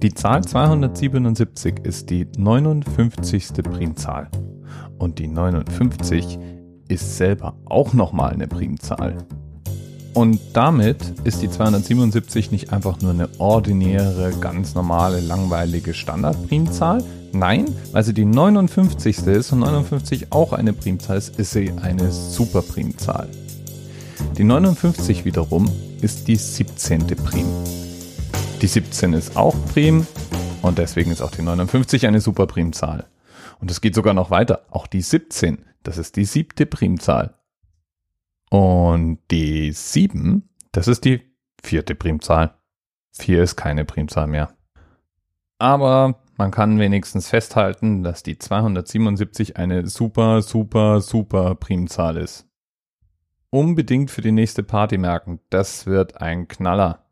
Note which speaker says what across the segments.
Speaker 1: Die Zahl 277 ist die 59. Primzahl. Und die 59 ist selber auch nochmal eine Primzahl. Und damit ist die 277 nicht einfach nur eine ordinäre, ganz normale, langweilige Standardprimzahl. Nein, weil sie die 59. ist und 59 auch eine Primzahl ist, ist sie eine Superprimzahl. Die 59 wiederum ist die 17. Prim. Die 17 ist auch Prim und deswegen ist auch die 59 eine Superprimzahl. Und es geht sogar noch weiter. Auch die 17, das ist die siebte Primzahl. Und die 7, das ist die vierte Primzahl. 4 ist keine Primzahl mehr. Aber man kann wenigstens festhalten, dass die 277 eine super, super, super Primzahl ist. Unbedingt für die nächste Party merken, das wird ein Knaller.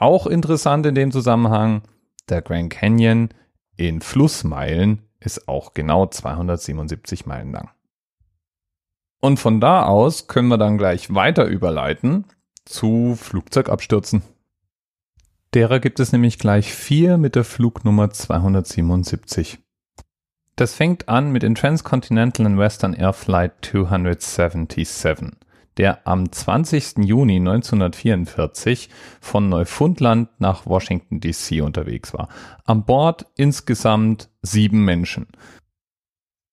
Speaker 1: Auch interessant in dem Zusammenhang, der Grand Canyon in Flussmeilen ist auch genau 277 Meilen lang. Und von da aus können wir dann gleich weiter überleiten zu Flugzeugabstürzen. Derer gibt es nämlich gleich vier mit der Flugnummer 277. Das fängt an mit den Transcontinental and Western Air Flight 277 der am 20. Juni 1944 von Neufundland nach Washington DC unterwegs war. An Bord insgesamt sieben Menschen.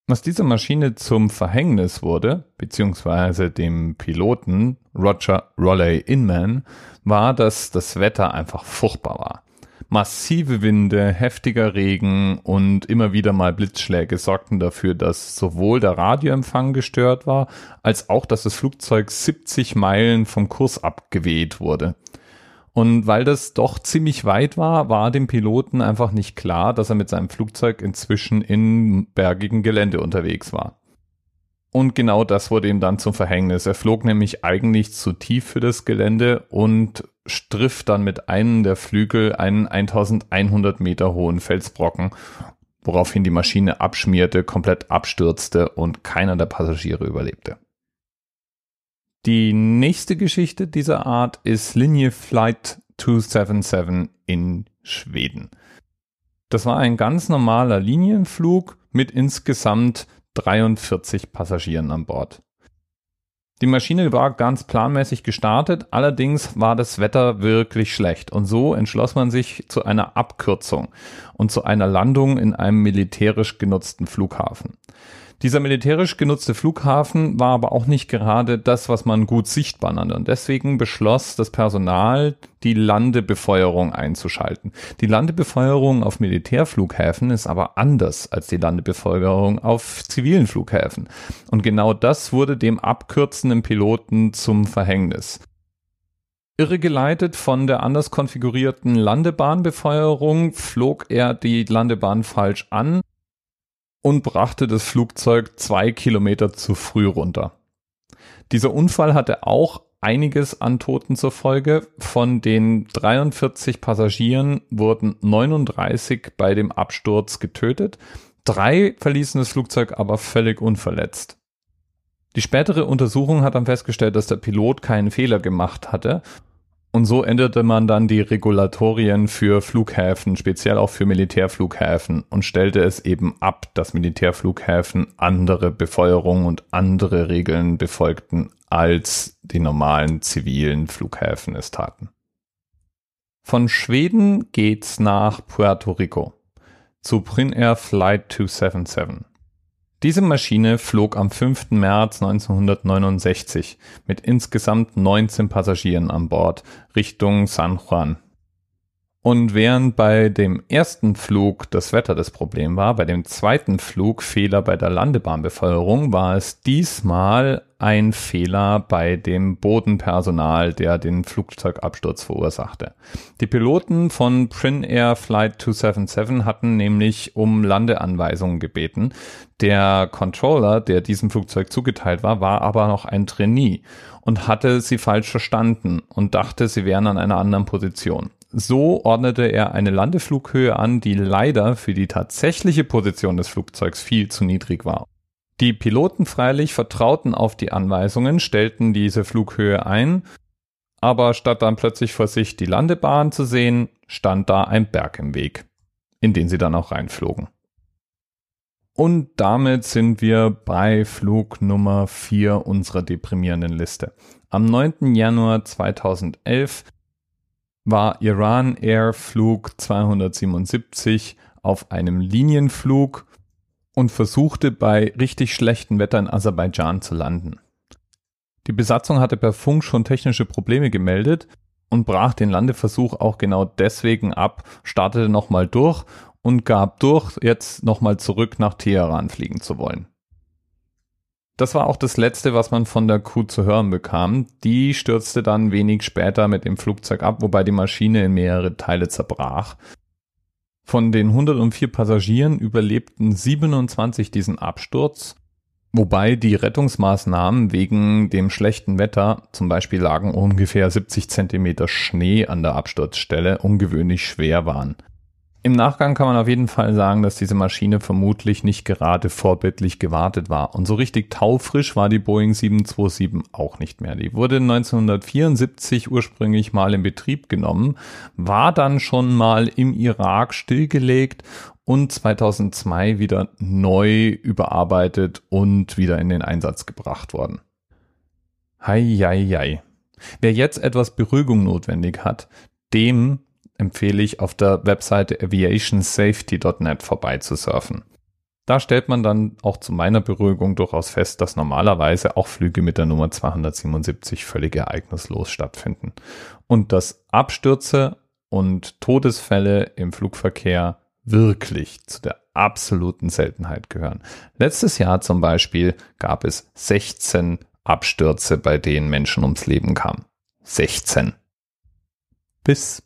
Speaker 1: Was dieser Maschine zum Verhängnis wurde, beziehungsweise dem Piloten Roger Raleigh Inman, war, dass das Wetter einfach furchtbar war. Massive Winde, heftiger Regen und immer wieder mal Blitzschläge sorgten dafür, dass sowohl der Radioempfang gestört war, als auch, dass das Flugzeug 70 Meilen vom Kurs abgeweht wurde. Und weil das doch ziemlich weit war, war dem Piloten einfach nicht klar, dass er mit seinem Flugzeug inzwischen in bergigen Gelände unterwegs war. Und genau das wurde ihm dann zum Verhängnis. Er flog nämlich eigentlich zu tief für das Gelände und striff dann mit einem der Flügel einen 1100 Meter hohen Felsbrocken, woraufhin die Maschine abschmierte, komplett abstürzte und keiner der Passagiere überlebte. Die nächste Geschichte dieser Art ist Linie Flight 277 in Schweden. Das war ein ganz normaler Linienflug mit insgesamt 43 Passagieren an Bord. Die Maschine war ganz planmäßig gestartet, allerdings war das Wetter wirklich schlecht und so entschloss man sich zu einer Abkürzung und zu einer Landung in einem militärisch genutzten Flughafen. Dieser militärisch genutzte Flughafen war aber auch nicht gerade das, was man gut sichtbar nannte. Und deswegen beschloss das Personal, die Landebefeuerung einzuschalten. Die Landebefeuerung auf Militärflughäfen ist aber anders als die Landebefeuerung auf zivilen Flughäfen. Und genau das wurde dem abkürzenden Piloten zum Verhängnis. Irregeleitet von der anders konfigurierten Landebahnbefeuerung flog er die Landebahn falsch an und brachte das Flugzeug zwei Kilometer zu früh runter. Dieser Unfall hatte auch einiges an Toten zur Folge. Von den 43 Passagieren wurden 39 bei dem Absturz getötet. Drei verließen das Flugzeug aber völlig unverletzt. Die spätere Untersuchung hat dann festgestellt, dass der Pilot keinen Fehler gemacht hatte und so änderte man dann die Regulatorien für Flughäfen, speziell auch für Militärflughäfen und stellte es eben ab, dass Militärflughäfen andere Befeuerung und andere Regeln befolgten, als die normalen zivilen Flughäfen es taten. Von Schweden geht's nach Puerto Rico zu Prin Air Flight 277. Diese Maschine flog am 5. März 1969 mit insgesamt 19 Passagieren an Bord Richtung San Juan. Und während bei dem ersten Flug das Wetter das Problem war, bei dem zweiten Flug Fehler bei der Landebahnbefeuerung, war es diesmal ein Fehler bei dem Bodenpersonal, der den Flugzeugabsturz verursachte. Die Piloten von Prin Air Flight 277 hatten nämlich um Landeanweisungen gebeten. Der Controller, der diesem Flugzeug zugeteilt war, war aber noch ein Trainee und hatte sie falsch verstanden und dachte, sie wären an einer anderen Position. So ordnete er eine Landeflughöhe an, die leider für die tatsächliche Position des Flugzeugs viel zu niedrig war. Die Piloten freilich vertrauten auf die Anweisungen, stellten diese Flughöhe ein, aber statt dann plötzlich vor sich die Landebahn zu sehen, stand da ein Berg im Weg, in den sie dann auch reinflogen. Und damit sind wir bei Flug Nummer 4 unserer deprimierenden Liste. Am 9. Januar 2011 war Iran Air Flug 277 auf einem Linienflug und versuchte bei richtig schlechtem Wetter in Aserbaidschan zu landen. Die Besatzung hatte per Funk schon technische Probleme gemeldet und brach den Landeversuch auch genau deswegen ab, startete nochmal durch und gab durch, jetzt nochmal zurück nach Teheran fliegen zu wollen. Das war auch das letzte, was man von der Crew zu hören bekam. Die stürzte dann wenig später mit dem Flugzeug ab, wobei die Maschine in mehrere Teile zerbrach. Von den 104 Passagieren überlebten 27 diesen Absturz, wobei die Rettungsmaßnahmen wegen dem schlechten Wetter, zum Beispiel lagen ungefähr 70 Zentimeter Schnee an der Absturzstelle, ungewöhnlich schwer waren. Im Nachgang kann man auf jeden Fall sagen, dass diese Maschine vermutlich nicht gerade vorbildlich gewartet war. Und so richtig taufrisch war die Boeing 727 auch nicht mehr. Die wurde 1974 ursprünglich mal in Betrieb genommen, war dann schon mal im Irak stillgelegt und 2002 wieder neu überarbeitet und wieder in den Einsatz gebracht worden. Hei, hei, hei. Wer jetzt etwas Beruhigung notwendig hat, dem empfehle ich auf der Webseite aviationsafety.net vorbeizusurfen. Da stellt man dann auch zu meiner Beruhigung durchaus fest, dass normalerweise auch Flüge mit der Nummer 277 völlig ereignislos stattfinden und dass Abstürze und Todesfälle im Flugverkehr wirklich zu der absoluten Seltenheit gehören. Letztes Jahr zum Beispiel gab es 16 Abstürze, bei denen Menschen ums Leben kamen. 16. Bis